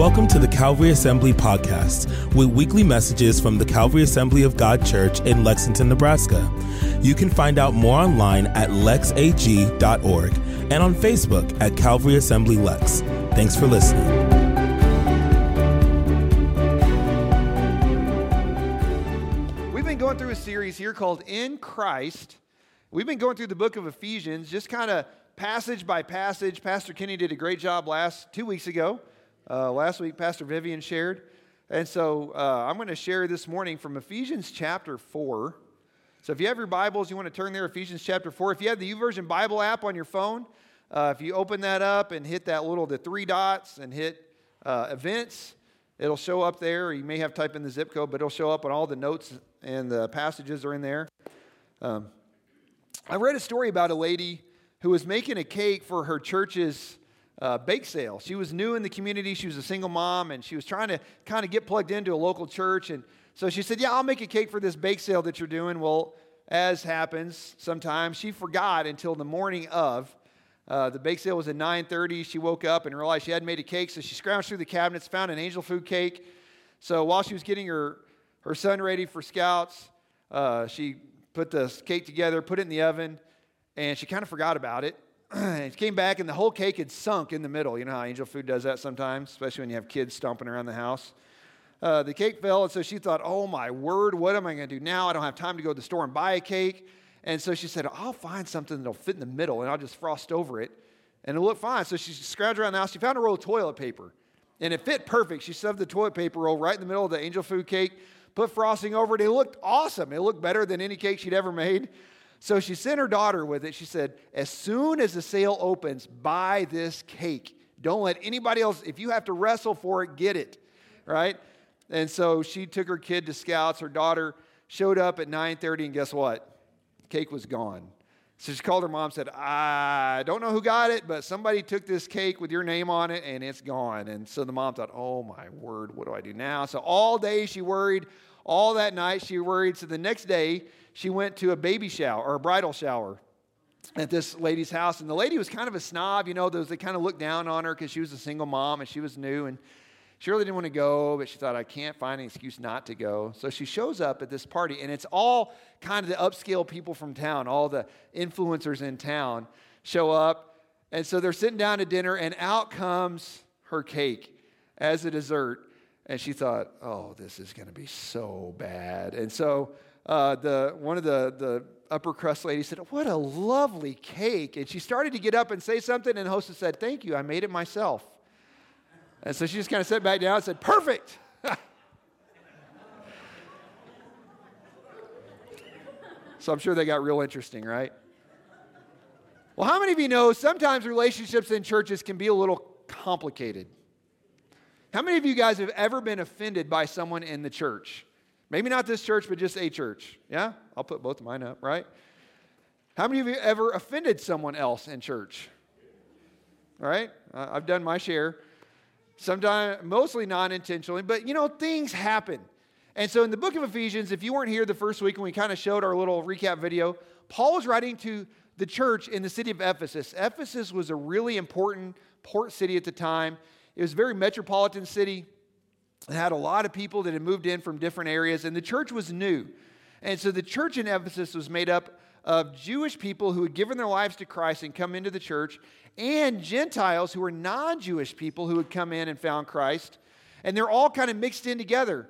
Welcome to the Calvary Assembly Podcast with weekly messages from the Calvary Assembly of God Church in Lexington, Nebraska. You can find out more online at lexag.org and on Facebook at Calvary Assembly Lex. Thanks for listening. We've been going through a series here called In Christ. We've been going through the book of Ephesians, just kind of passage by passage. Pastor Kenny did a great job last two weeks ago. Uh, last week, Pastor Vivian shared. And so uh, I'm going to share this morning from Ephesians chapter 4. So if you have your Bibles, you want to turn there, Ephesians chapter 4. If you have the YouVersion Bible app on your phone, uh, if you open that up and hit that little, the three dots and hit uh, events, it'll show up there. You may have type in the zip code, but it'll show up on all the notes and the passages are in there. Um, I read a story about a lady who was making a cake for her church's uh, bake sale. She was new in the community. She was a single mom, and she was trying to kind of get plugged into a local church. And so she said, "Yeah, I'll make a cake for this bake sale that you're doing." Well, as happens sometimes, she forgot until the morning of. Uh, the bake sale was at 9:30. She woke up and realized she hadn't made a cake, so she scrounged through the cabinets, found an angel food cake. So while she was getting her her son ready for scouts, uh, she put the cake together, put it in the oven, and she kind of forgot about it. and came back and the whole cake had sunk in the middle. You know how angel food does that sometimes, especially when you have kids stomping around the house. Uh, the cake fell, and so she thought, oh my word, what am I going to do now? I don't have time to go to the store and buy a cake. And so she said, I'll find something that'll fit in the middle and I'll just frost over it and it'll look fine. So she scrounged around the house. She found a roll of toilet paper and it fit perfect. She shoved the toilet paper roll right in the middle of the angel food cake, put frosting over it. It looked awesome. It looked better than any cake she'd ever made. So she sent her daughter with it. She said, As soon as the sale opens, buy this cake. Don't let anybody else, if you have to wrestle for it, get it. Right? And so she took her kid to scouts. Her daughter showed up at 9:30, and guess what? cake was gone. So she called her mom said, I don't know who got it, but somebody took this cake with your name on it and it's gone. And so the mom thought, oh my word, what do I do now? So all day she worried. All that night she worried. So the next day she went to a baby shower or a bridal shower at this lady's house. And the lady was kind of a snob, you know, those they kind of looked down on her because she was a single mom and she was new. And she really didn't want to go, but she thought, I can't find an excuse not to go. So she shows up at this party, and it's all kind of the upscale people from town, all the influencers in town show up. And so they're sitting down to dinner, and out comes her cake as a dessert. And she thought, oh, this is going to be so bad. And so uh, the, one of the, the upper crust ladies said, What a lovely cake. And she started to get up and say something, and the hostess said, Thank you, I made it myself. And so she just kind of sat back down and said, Perfect. so I'm sure they got real interesting, right? Well, how many of you know sometimes relationships in churches can be a little complicated? How many of you guys have ever been offended by someone in the church? Maybe not this church, but just a church. Yeah? I'll put both of mine up, right? How many of you ever offended someone else in church? All right? I've done my share. Sometimes, mostly non intentionally, but you know, things happen. And so in the book of Ephesians, if you weren't here the first week when we kind of showed our little recap video, Paul was writing to the church in the city of Ephesus. Ephesus was a really important port city at the time. It was a very metropolitan city. It had a lot of people that had moved in from different areas, and the church was new. And so the church in Ephesus was made up of Jewish people who had given their lives to Christ and come into the church, and Gentiles who were non Jewish people who had come in and found Christ. And they're all kind of mixed in together.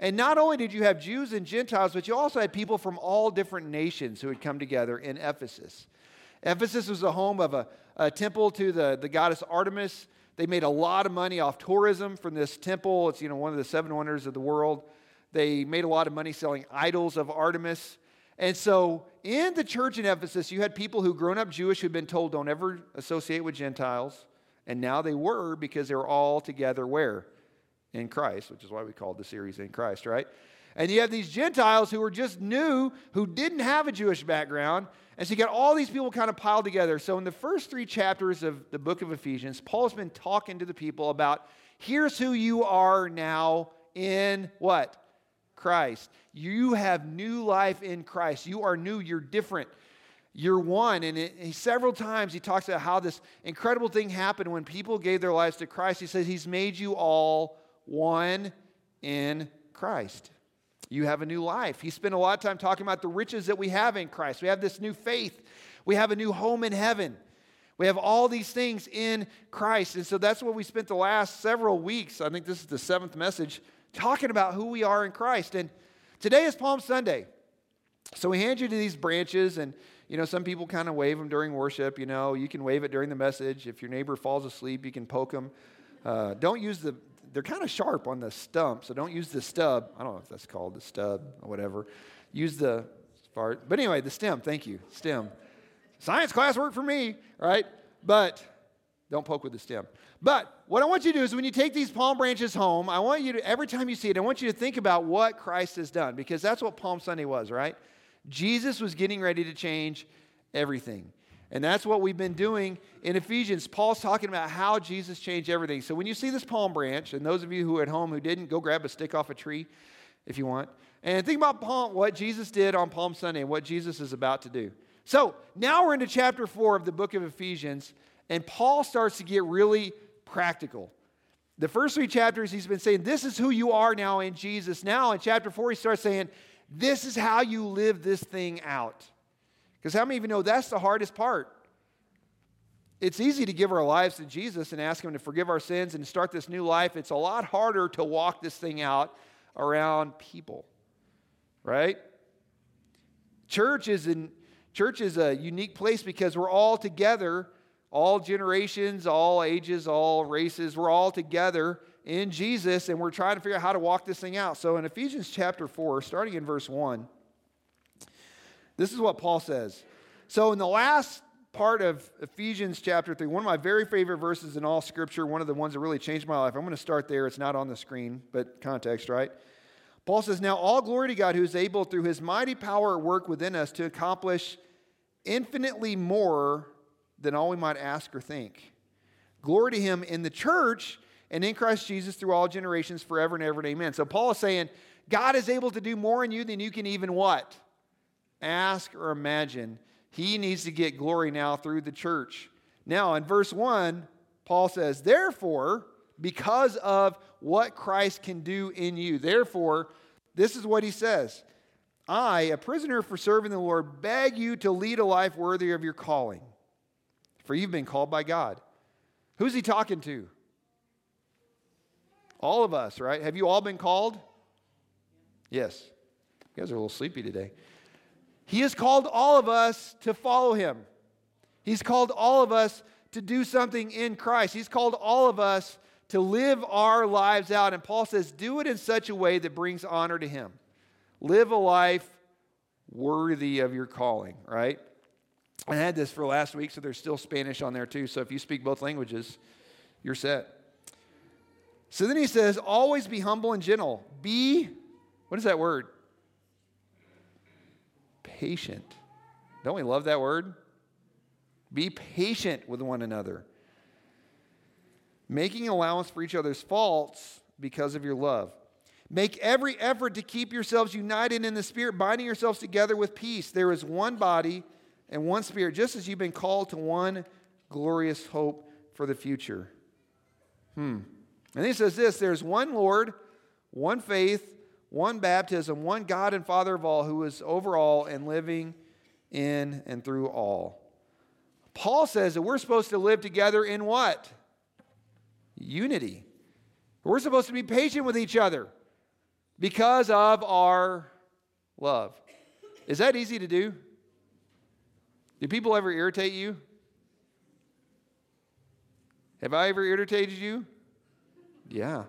And not only did you have Jews and Gentiles, but you also had people from all different nations who had come together in Ephesus. Ephesus was the home of a, a temple to the, the goddess Artemis. They made a lot of money off tourism from this temple. It's you know one of the seven wonders of the world. They made a lot of money selling idols of Artemis. And so in the church in Ephesus, you had people who grown up Jewish who'd been told don't ever associate with Gentiles. And now they were because they were all together where? In Christ, which is why we called the series In Christ, right? And you have these Gentiles who were just new, who didn't have a Jewish background. And so you got all these people kind of piled together. So in the first three chapters of the book of Ephesians, Paul's been talking to the people about here's who you are now in what? Christ. You have new life in Christ. You are new, you're different. you're one. And it, he, several times he talks about how this incredible thing happened when people gave their lives to Christ. He says, He's made you all one in Christ. You have a new life. He spent a lot of time talking about the riches that we have in Christ. We have this new faith, we have a new home in heaven. We have all these things in Christ. And so that's what we spent the last several weeks. I think this is the seventh message, talking about who we are in Christ. And today is Palm Sunday. So we hand you to these branches, and you know, some people kind of wave them during worship. You know, you can wave it during the message. If your neighbor falls asleep, you can poke them. Uh, don't use the, they're kind of sharp on the stump, so don't use the stub. I don't know if that's called the stub or whatever. Use the part. But anyway, the stem, thank you, stem. Science class worked for me, right? But don't poke with the stem. But what I want you to do is when you take these palm branches home, I want you to, every time you see it, I want you to think about what Christ has done because that's what Palm Sunday was, right? Jesus was getting ready to change everything. And that's what we've been doing in Ephesians. Paul's talking about how Jesus changed everything. So when you see this palm branch, and those of you who are at home who didn't, go grab a stick off a tree if you want. And think about palm, what Jesus did on Palm Sunday and what Jesus is about to do. So now we're into chapter four of the book of Ephesians, and Paul starts to get really practical. The first three chapters, he's been saying, This is who you are now in Jesus. Now in chapter four, he starts saying, This is how you live this thing out. Because how many of you know that's the hardest part? It's easy to give our lives to Jesus and ask Him to forgive our sins and start this new life. It's a lot harder to walk this thing out around people, right? Church is, church is a unique place because we're all together, all generations, all ages, all races, we're all together in Jesus and we're trying to figure out how to walk this thing out. So in Ephesians chapter 4, starting in verse 1, this is what Paul says. So, in the last part of Ephesians chapter 3, one of my very favorite verses in all scripture, one of the ones that really changed my life. I'm going to start there. It's not on the screen, but context, right? Paul says, Now all glory to God who is able through his mighty power at work within us to accomplish infinitely more than all we might ask or think. Glory to him in the church and in Christ Jesus through all generations forever and ever and amen. So Paul is saying, God is able to do more in you than you can even what? Ask, or imagine. He needs to get glory now through the church. Now, in verse 1, Paul says, Therefore, because of what Christ can do in you, therefore, this is what he says I, a prisoner for serving the Lord, beg you to lead a life worthy of your calling, for you've been called by God. Who's he talking to? All of us, right? Have you all been called? Yes. You guys are a little sleepy today. He has called all of us to follow him. He's called all of us to do something in Christ. He's called all of us to live our lives out. And Paul says, do it in such a way that brings honor to him. Live a life worthy of your calling, right? I had this for last week, so there's still Spanish on there too. So if you speak both languages, you're set. So then he says, always be humble and gentle. Be, what is that word? Patient. Don't we love that word? Be patient with one another, making allowance for each other's faults because of your love. Make every effort to keep yourselves united in the Spirit, binding yourselves together with peace. There is one body and one Spirit, just as you've been called to one glorious hope for the future. Hmm. And he says this there's one Lord, one faith, one baptism, one God and Father of all, who is over all and living in and through all. Paul says that we're supposed to live together in what? Unity. We're supposed to be patient with each other because of our love. Is that easy to do? Do people ever irritate you? Have I ever irritated you? Yeah.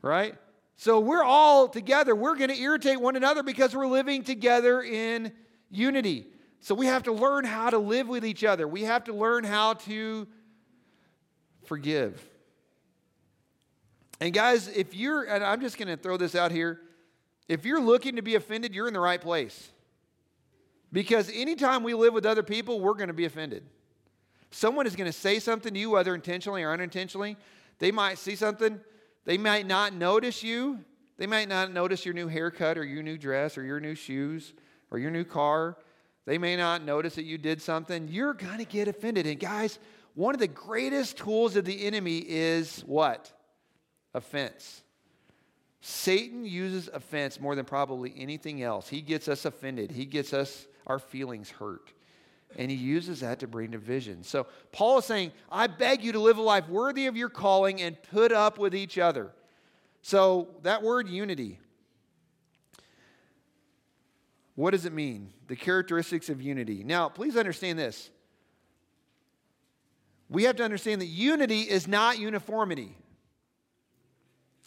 Right? So we're all together. We're going to irritate one another because we're living together in unity. So we have to learn how to live with each other. We have to learn how to forgive. And guys, if you're, and I'm just going to throw this out here, if you're looking to be offended, you're in the right place. Because anytime we live with other people, we're going to be offended. Someone is going to say something to you, whether intentionally or unintentionally. They might see something they might not notice you. They might not notice your new haircut or your new dress or your new shoes or your new car. They may not notice that you did something. You're going to get offended. And guys, one of the greatest tools of the enemy is what? Offense. Satan uses offense more than probably anything else. He gets us offended, he gets us our feelings hurt. And he uses that to bring division. So Paul is saying, I beg you to live a life worthy of your calling and put up with each other. So that word unity, what does it mean? The characteristics of unity. Now, please understand this. We have to understand that unity is not uniformity.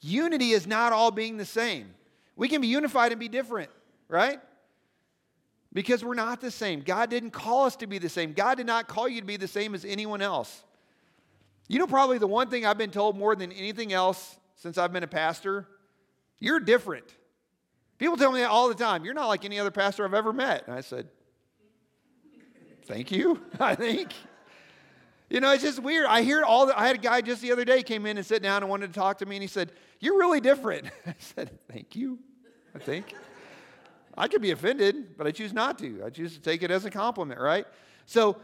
Unity is not all being the same. We can be unified and be different, right? Because we're not the same. God didn't call us to be the same. God did not call you to be the same as anyone else. You know, probably the one thing I've been told more than anything else since I've been a pastor you're different. People tell me that all the time. You're not like any other pastor I've ever met. And I said, Thank you, I think. You know, it's just weird. I hear all the, I had a guy just the other day came in and sat down and wanted to talk to me, and he said, You're really different. I said, Thank you, I think. I could be offended, but I choose not to. I choose to take it as a compliment, right? So,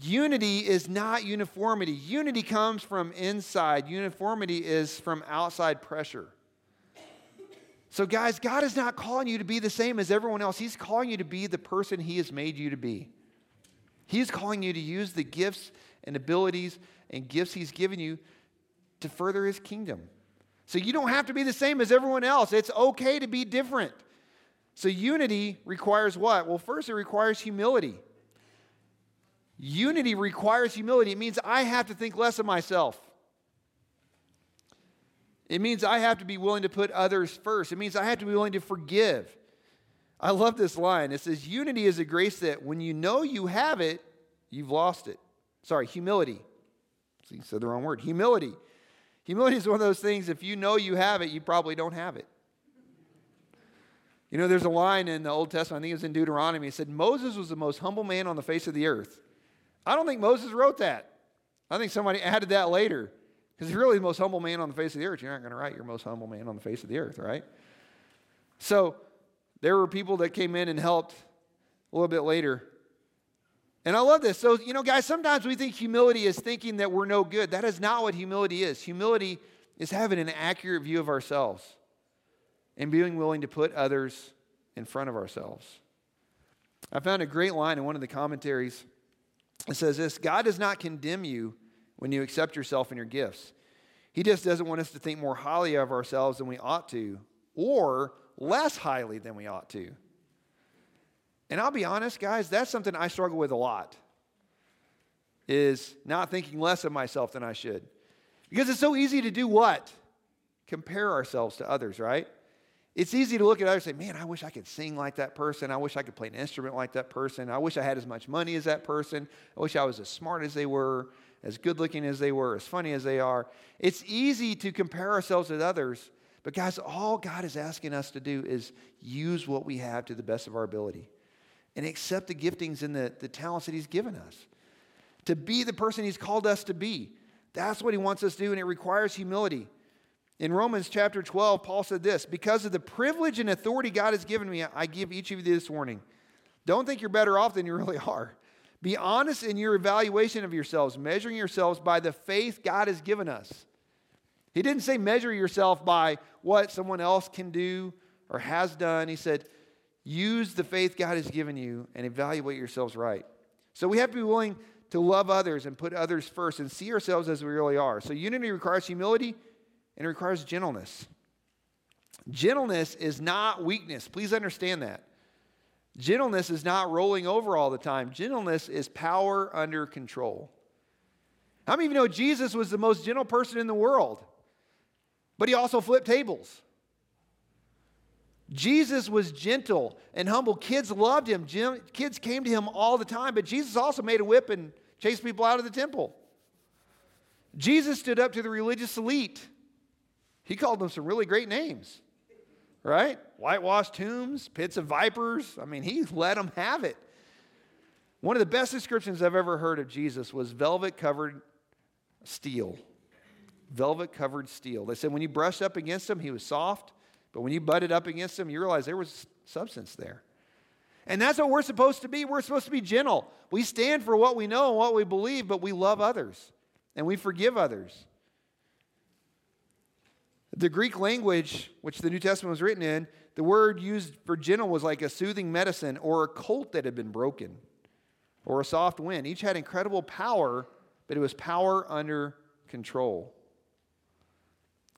unity is not uniformity. Unity comes from inside, uniformity is from outside pressure. So, guys, God is not calling you to be the same as everyone else. He's calling you to be the person He has made you to be. He's calling you to use the gifts and abilities and gifts He's given you to further His kingdom. So, you don't have to be the same as everyone else. It's okay to be different. So, unity requires what? Well, first, it requires humility. Unity requires humility. It means I have to think less of myself. It means I have to be willing to put others first. It means I have to be willing to forgive. I love this line. It says, Unity is a grace that when you know you have it, you've lost it. Sorry, humility. See, said the wrong word. Humility. Humility is one of those things, if you know you have it, you probably don't have it. You know, there's a line in the Old Testament, I think it was in Deuteronomy, it said, Moses was the most humble man on the face of the earth. I don't think Moses wrote that. I think somebody added that later. Because you're really the most humble man on the face of the earth. You're not going to write your most humble man on the face of the earth, right? So there were people that came in and helped a little bit later. And I love this. So, you know, guys, sometimes we think humility is thinking that we're no good. That is not what humility is. Humility is having an accurate view of ourselves and being willing to put others in front of ourselves. I found a great line in one of the commentaries. It says this God does not condemn you when you accept yourself and your gifts. He just doesn't want us to think more highly of ourselves than we ought to, or less highly than we ought to. And I'll be honest, guys, that's something I struggle with a lot. Is not thinking less of myself than I should. Because it's so easy to do what? Compare ourselves to others, right? It's easy to look at others and say, man, I wish I could sing like that person. I wish I could play an instrument like that person. I wish I had as much money as that person. I wish I was as smart as they were as good looking as they were, as funny as they are. It's easy to compare ourselves with others, but guys, all God is asking us to do is use what we have to the best of our ability and accept the giftings and the, the talents that He's given us. To be the person He's called us to be. That's what He wants us to do, and it requires humility. In Romans chapter 12, Paul said this Because of the privilege and authority God has given me, I give each of you this warning. Don't think you're better off than you really are. Be honest in your evaluation of yourselves, measuring yourselves by the faith God has given us. He didn't say measure yourself by what someone else can do or has done. He said, use the faith God has given you and evaluate yourselves right. So we have to be willing to love others and put others first and see ourselves as we really are. So unity requires humility and it requires gentleness. Gentleness is not weakness. Please understand that. Gentleness is not rolling over all the time, gentleness is power under control. How many of you know Jesus was the most gentle person in the world? But he also flipped tables. Jesus was gentle and humble. Kids loved him. Kids came to him all the time, but Jesus also made a whip and chased people out of the temple. Jesus stood up to the religious elite. He called them some really great names right? Whitewashed tombs, pits of vipers. I mean, he let them have it. One of the best descriptions I've ever heard of Jesus was velvet covered steel. Velvet covered steel. They said when you brushed up against him, he was soft, but when you butted up against him, you realized there was substance there. And that's what we're supposed to be. We're supposed to be gentle. We stand for what we know and what we believe, but we love others and we forgive others. The Greek language, which the New Testament was written in, the word used for gentle was like a soothing medicine or a colt that had been broken or a soft wind. Each had incredible power, but it was power under control.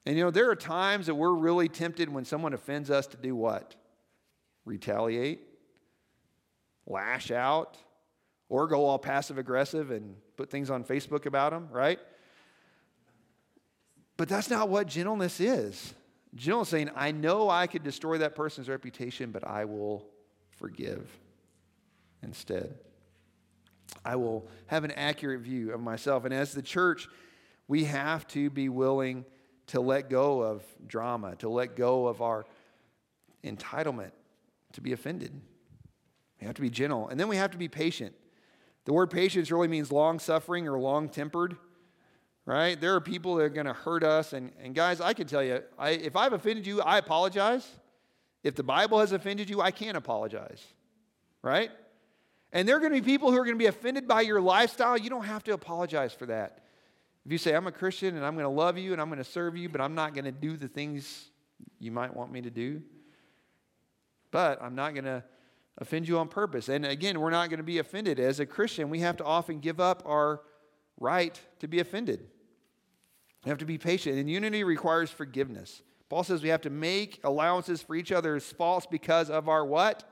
And you know, there are times that we're really tempted when someone offends us to do what? Retaliate, lash out, or go all passive aggressive and put things on Facebook about them, right? But that's not what gentleness is. Gentleness saying, I know I could destroy that person's reputation, but I will forgive instead. I will have an accurate view of myself. And as the church, we have to be willing to let go of drama, to let go of our entitlement to be offended. We have to be gentle. And then we have to be patient. The word patience really means long suffering or long tempered, right? There are people that are going to hurt us. And, and guys, I can tell you, I, if I've offended you, I apologize. If the Bible has offended you, I can't apologize, right? And there are going to be people who are going to be offended by your lifestyle. You don't have to apologize for that. If you say, I'm a Christian and I'm going to love you and I'm going to serve you, but I'm not going to do the things you might want me to do, but I'm not going to offend you on purpose. And again, we're not going to be offended. As a Christian, we have to often give up our right to be offended. We have to be patient. And unity requires forgiveness. Paul says we have to make allowances for each other's faults because of our what?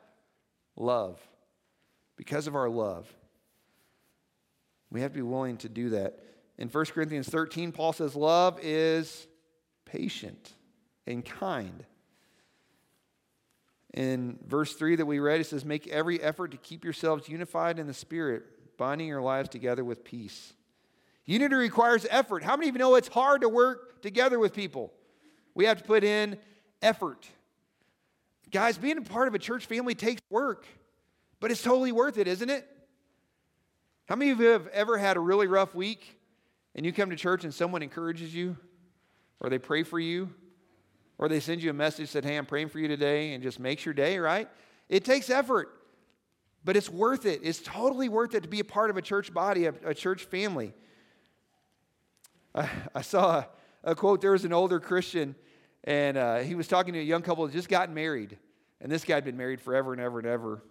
Love. Because of our love. We have to be willing to do that. In 1 Corinthians 13, Paul says, Love is patient and kind in verse 3 that we read, it says, Make every effort to keep yourselves unified in the Spirit, binding your lives together with peace. Unity requires effort. How many of you know it's hard to work together with people? We have to put in effort. Guys, being a part of a church family takes work, but it's totally worth it, isn't it? How many of you have ever had a really rough week and you come to church and someone encourages you or they pray for you or they send you a message that, hey, I'm praying for you today, and just makes your day, right? It takes effort, but it's worth it. It's totally worth it to be a part of a church body, a, a church family. I, I saw a, a, quote there was an older Christian, and uh, he was talking to a young couple that just gotten married. And this guy had been married forever and ever and ever.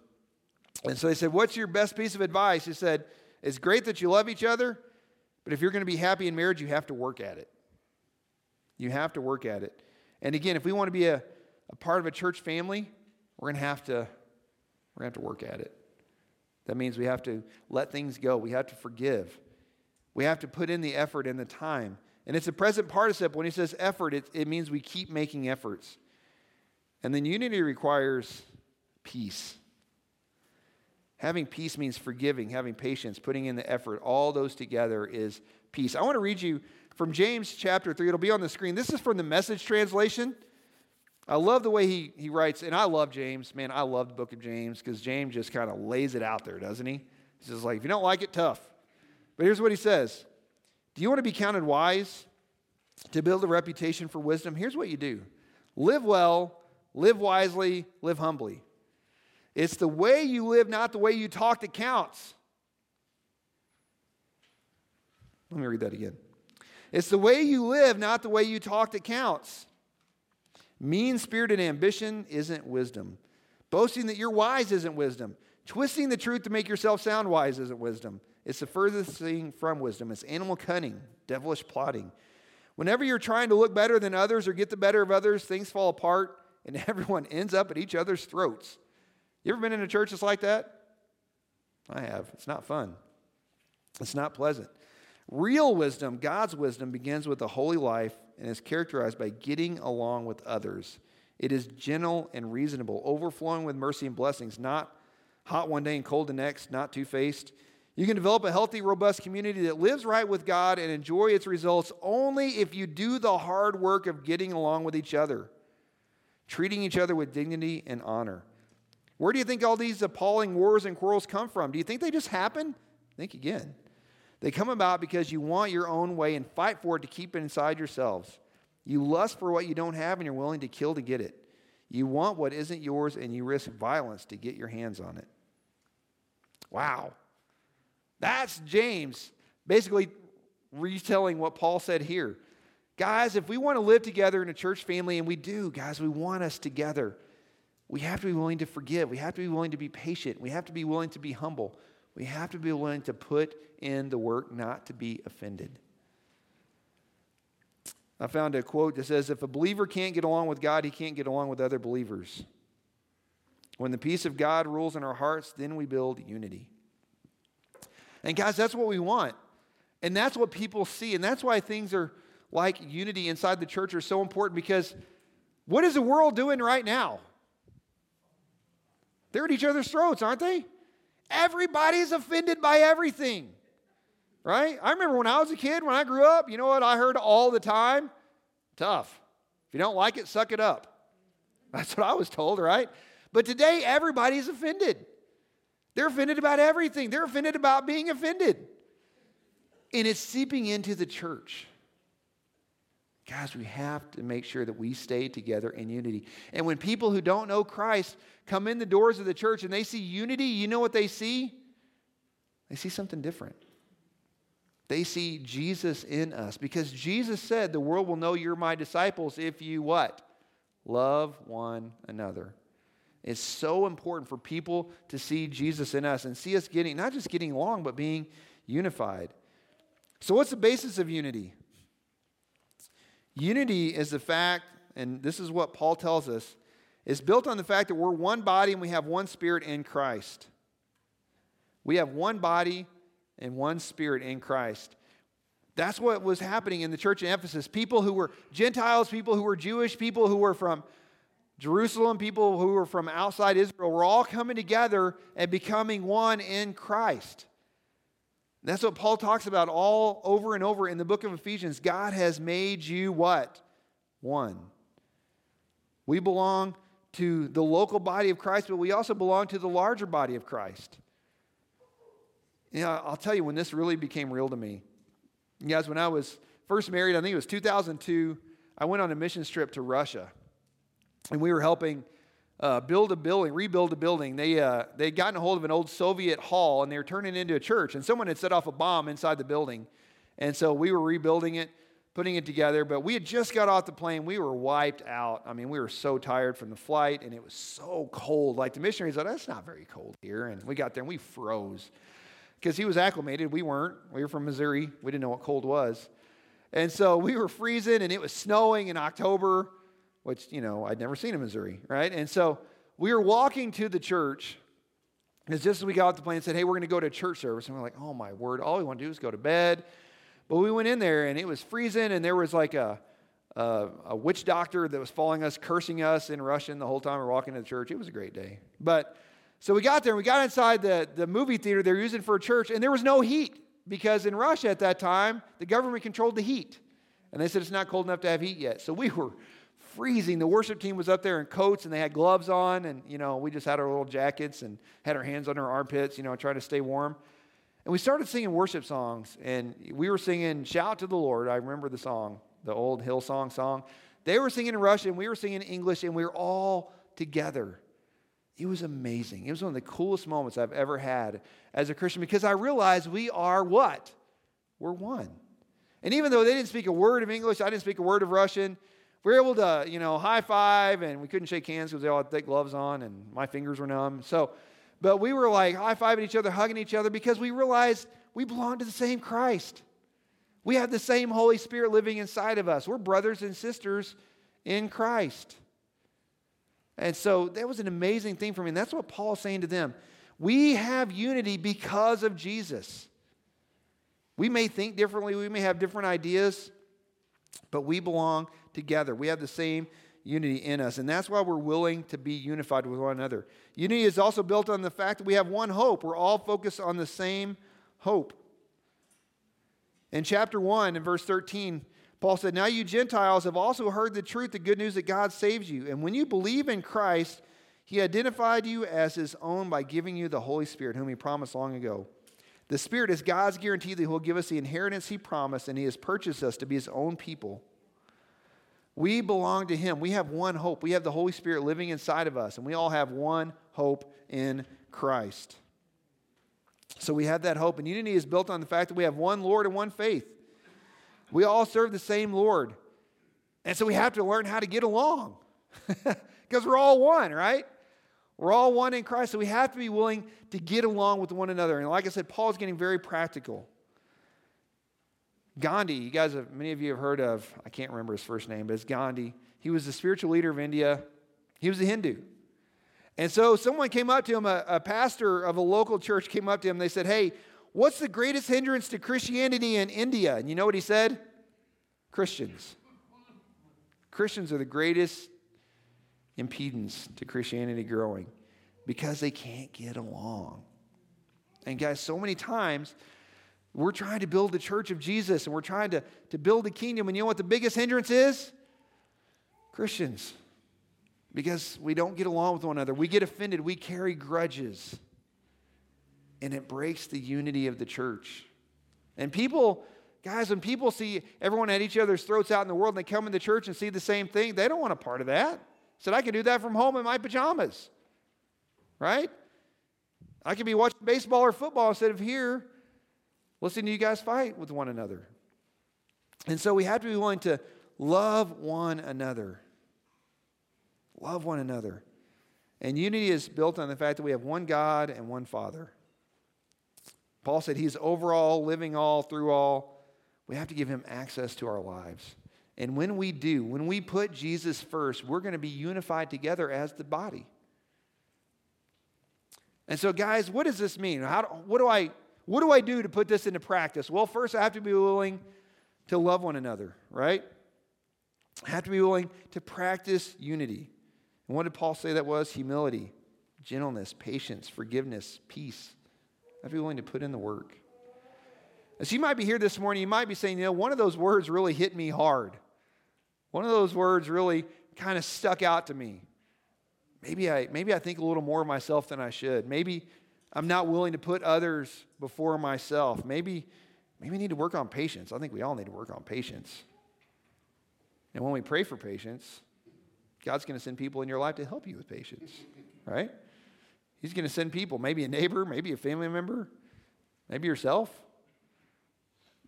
And so they said, What's your best piece of advice? He said, It's great that you love each other, but if you're going to be happy in marriage, you have to work at it. You have to work at it. And again, if we want to be a, a part of a church family, we're going to have to we're going to have to work at it. That means we have to let things go. We have to forgive. We have to put in the effort and the time. And it's a present participle. When he says effort, it, it means we keep making efforts. And then unity requires peace. Having peace means forgiving, having patience, putting in the effort. All those together is peace. I want to read you from James chapter 3. It'll be on the screen. This is from the message translation. I love the way he, he writes, and I love James. Man, I love the book of James because James just kind of lays it out there, doesn't he? He's just like, if you don't like it, tough. But here's what he says Do you want to be counted wise? To build a reputation for wisdom? Here's what you do live well, live wisely, live humbly. It's the way you live, not the way you talk, that counts. Let me read that again. It's the way you live, not the way you talk, that counts. Mean spirited ambition isn't wisdom. Boasting that you're wise isn't wisdom. Twisting the truth to make yourself sound wise isn't wisdom. It's the furthest thing from wisdom. It's animal cunning, devilish plotting. Whenever you're trying to look better than others or get the better of others, things fall apart and everyone ends up at each other's throats. You ever been in a church that's like that? I have. It's not fun, it's not pleasant. Real wisdom, God's wisdom, begins with a holy life and is characterized by getting along with others. It is gentle and reasonable, overflowing with mercy and blessings, not hot one day and cold the next, not two faced. You can develop a healthy, robust community that lives right with God and enjoy its results only if you do the hard work of getting along with each other, treating each other with dignity and honor. Where do you think all these appalling wars and quarrels come from? Do you think they just happen? Think again. They come about because you want your own way and fight for it to keep it inside yourselves. You lust for what you don't have and you're willing to kill to get it. You want what isn't yours, and you risk violence to get your hands on it. Wow. That's James basically retelling what Paul said here. Guys, if we want to live together in a church family, and we do, guys, we want us together, we have to be willing to forgive. We have to be willing to be patient. We have to be willing to be humble. We have to be willing to put in the work not to be offended. I found a quote that says If a believer can't get along with God, he can't get along with other believers. When the peace of God rules in our hearts, then we build unity. And guys, that's what we want. And that's what people see. And that's why things are like unity inside the church are so important because what is the world doing right now? They're at each other's throats, aren't they? Everybody's offended by everything, right? I remember when I was a kid, when I grew up, you know what I heard all the time? Tough. If you don't like it, suck it up. That's what I was told, right? But today, everybody's offended. They're offended about everything, they're offended about being offended. And it's seeping into the church. Guys, we have to make sure that we stay together in unity. And when people who don't know Christ come in the doors of the church and they see unity, you know what they see? They see something different. They see Jesus in us because Jesus said, The world will know you're my disciples if you what? Love one another. It's so important for people to see Jesus in us and see us getting, not just getting along, but being unified. So, what's the basis of unity? Unity is the fact, and this is what Paul tells us, is built on the fact that we're one body and we have one spirit in Christ. We have one body and one spirit in Christ. That's what was happening in the church in Ephesus. People who were Gentiles, people who were Jewish, people who were from Jerusalem, people who were from outside Israel were all coming together and becoming one in Christ. That's what Paul talks about all over and over in the book of Ephesians. God has made you what? One. We belong to the local body of Christ, but we also belong to the larger body of Christ. You know, I'll tell you when this really became real to me. You guys, when I was first married, I think it was 2002, I went on a mission trip to Russia. And we were helping uh, build a building, rebuild a building. They, uh, they had gotten a hold of an old Soviet hall and they were turning it into a church. And someone had set off a bomb inside the building. And so we were rebuilding it, putting it together. But we had just got off the plane. We were wiped out. I mean, we were so tired from the flight and it was so cold. Like the missionaries, said, that's not very cold here. And we got there and we froze because he was acclimated. We weren't. We were from Missouri. We didn't know what cold was. And so we were freezing and it was snowing in October which, you know, I'd never seen in Missouri, right? And so we were walking to the church. Because just as we got off the plane and said, hey, we're going to go to church service. And we're like, oh my word, all we want to do is go to bed. But we went in there and it was freezing and there was like a, a, a witch doctor that was following us, cursing us in Russian the whole time we were walking to the church. It was a great day. But so we got there and we got inside the, the movie theater they're using for a church and there was no heat because in Russia at that time, the government controlled the heat. And they said it's not cold enough to have heat yet. So we were freezing. The worship team was up there in coats and they had gloves on, and you know, we just had our little jackets and had our hands on our armpits, you know, trying to stay warm. And we started singing worship songs, and we were singing Shout to the Lord. I remember the song, the old Hillsong song. Song. They were singing in Russian, we were singing in English, and we were all together. It was amazing. It was one of the coolest moments I've ever had as a Christian because I realized we are what? We're one. And even though they didn't speak a word of English, I didn't speak a word of Russian, we were able to, you know, high five, and we couldn't shake hands because they all had thick gloves on, and my fingers were numb. So, but we were like high fiving each other, hugging each other because we realized we belong to the same Christ. We have the same Holy Spirit living inside of us. We're brothers and sisters in Christ. And so that was an amazing thing for me. And that's what Paul's saying to them. We have unity because of Jesus. We may think differently, we may have different ideas, but we belong together. We have the same unity in us. And that's why we're willing to be unified with one another. Unity is also built on the fact that we have one hope. We're all focused on the same hope. In chapter 1, in verse 13, Paul said, Now you Gentiles have also heard the truth, the good news that God saves you. And when you believe in Christ, he identified you as his own by giving you the Holy Spirit, whom he promised long ago. The Spirit is God's guarantee that he will give us the inheritance he promised, and he has purchased us to be his own people. We belong to Him. We have one hope. We have the Holy Spirit living inside of us, and we all have one hope in Christ. So we have that hope, and unity is built on the fact that we have one Lord and one faith. We all serve the same Lord. And so we have to learn how to get along because we're all one, right? We're all one in Christ, so we have to be willing to get along with one another. And like I said, Paul's getting very practical. Gandhi, you guys have, many of you have heard of, I can't remember his first name, but it's Gandhi. He was the spiritual leader of India. He was a Hindu. And so someone came up to him, a, a pastor of a local church came up to him. They said, Hey, what's the greatest hindrance to Christianity in India? And you know what he said? Christians. Christians are the greatest impedance to Christianity growing because they can't get along. And guys, so many times we're trying to build the church of Jesus and we're trying to, to build the kingdom. And you know what the biggest hindrance is? Christians. Because we don't get along with one another. We get offended. We carry grudges. And it breaks the unity of the church. And people, guys, when people see everyone at each other's throats out in the world and they come in the church and see the same thing, they don't want a part of that. Said, I can do that from home in my pajamas. Right? I can be watching baseball or football instead of here listening to you guys fight with one another. And so we have to be willing to love one another. Love one another. And unity is built on the fact that we have one God and one Father. Paul said he's over all, living all, through all. We have to give him access to our lives. And when we do, when we put Jesus first, we're going to be unified together as the body. And so, guys, what does this mean? How, what do I what do I do to put this into practice? Well, first, I have to be willing to love one another, right? I have to be willing to practice unity. And what did Paul say that was? Humility, gentleness, patience, forgiveness, peace. I have to be willing to put in the work. As you might be here this morning, you might be saying, you know, one of those words really hit me hard. One of those words really kind of stuck out to me. Maybe I, maybe I think a little more of myself than I should. Maybe I'm not willing to put others before myself. Maybe, maybe we need to work on patience. I think we all need to work on patience. And when we pray for patience, God's going to send people in your life to help you with patience, right? He's going to send people, maybe a neighbor, maybe a family member, maybe yourself.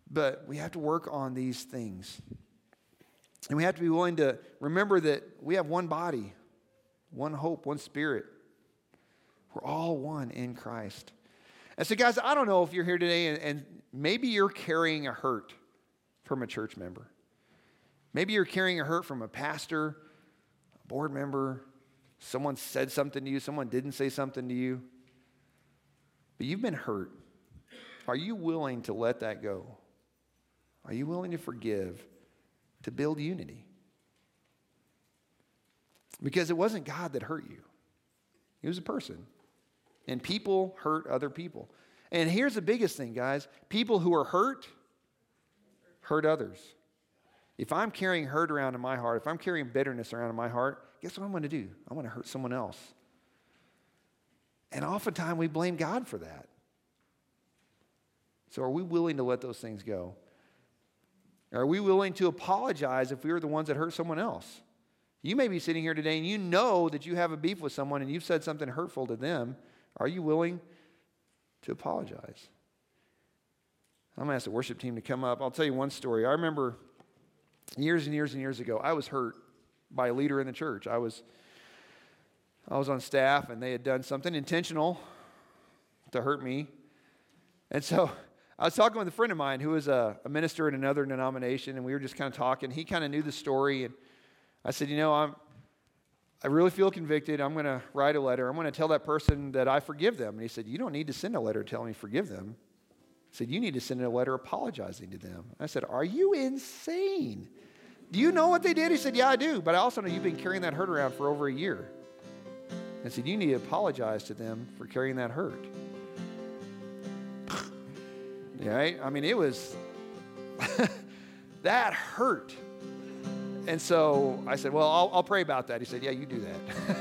But we have to work on these things. And we have to be willing to remember that we have one body, one hope, one spirit. We're all one in Christ. And so, guys, I don't know if you're here today and, and maybe you're carrying a hurt from a church member. Maybe you're carrying a hurt from a pastor, a board member, someone said something to you, someone didn't say something to you. But you've been hurt. Are you willing to let that go? Are you willing to forgive to build unity? Because it wasn't God that hurt you, it was a person. And people hurt other people. And here's the biggest thing, guys people who are hurt hurt others. If I'm carrying hurt around in my heart, if I'm carrying bitterness around in my heart, guess what I'm going to do? I'm going to hurt someone else. And oftentimes we blame God for that. So are we willing to let those things go? Are we willing to apologize if we were the ones that hurt someone else? You may be sitting here today and you know that you have a beef with someone and you've said something hurtful to them, are you willing to apologize? I'm going to ask the worship team to come up. I'll tell you one story. I remember years and years and years ago, I was hurt by a leader in the church. I was, I was on staff and they had done something intentional to hurt me. And so I was talking with a friend of mine who was a, a minister in another denomination, and we were just kind of talking. He kind of knew the story. And I said, You know, I'm, I really feel convicted. I'm going to write a letter. I'm going to tell that person that I forgive them. And he said, You don't need to send a letter telling me forgive them. He said, You need to send a letter apologizing to them. I said, Are you insane? Do you know what they did? He said, Yeah, I do. But I also know you've been carrying that hurt around for over a year. I said, You need to apologize to them for carrying that hurt. right? I mean, it was, that hurt. And so I said, Well, I'll, I'll pray about that. He said, Yeah, you do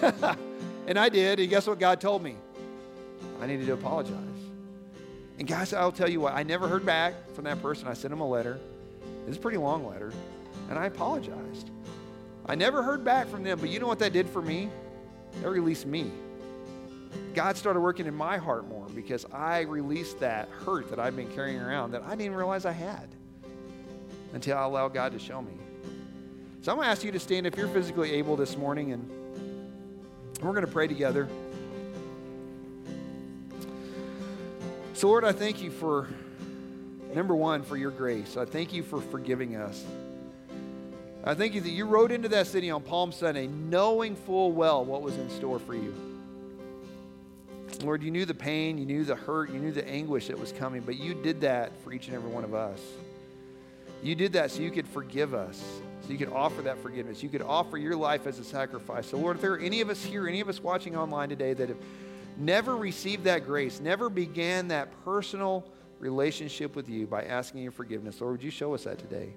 that. and I did. And guess what God told me? I needed to apologize. And guys, I'll tell you what, I never heard back from that person. I sent him a letter. It's a pretty long letter. And I apologized. I never heard back from them, but you know what that did for me? That released me. God started working in my heart more because I released that hurt that I've been carrying around that I didn't realize I had until I allowed God to show me. So I'm going to ask you to stand if you're physically able this morning, and we're going to pray together. So, Lord, I thank you for, number one, for your grace. I thank you for forgiving us. I thank you that you rode into that city on Palm Sunday knowing full well what was in store for you. Lord, you knew the pain, you knew the hurt, you knew the anguish that was coming, but you did that for each and every one of us. You did that so you could forgive us, so you could offer that forgiveness. You could offer your life as a sacrifice. So, Lord, if there are any of us here, any of us watching online today that have never received that grace, never began that personal relationship with you by asking your forgiveness, Lord, would you show us that today?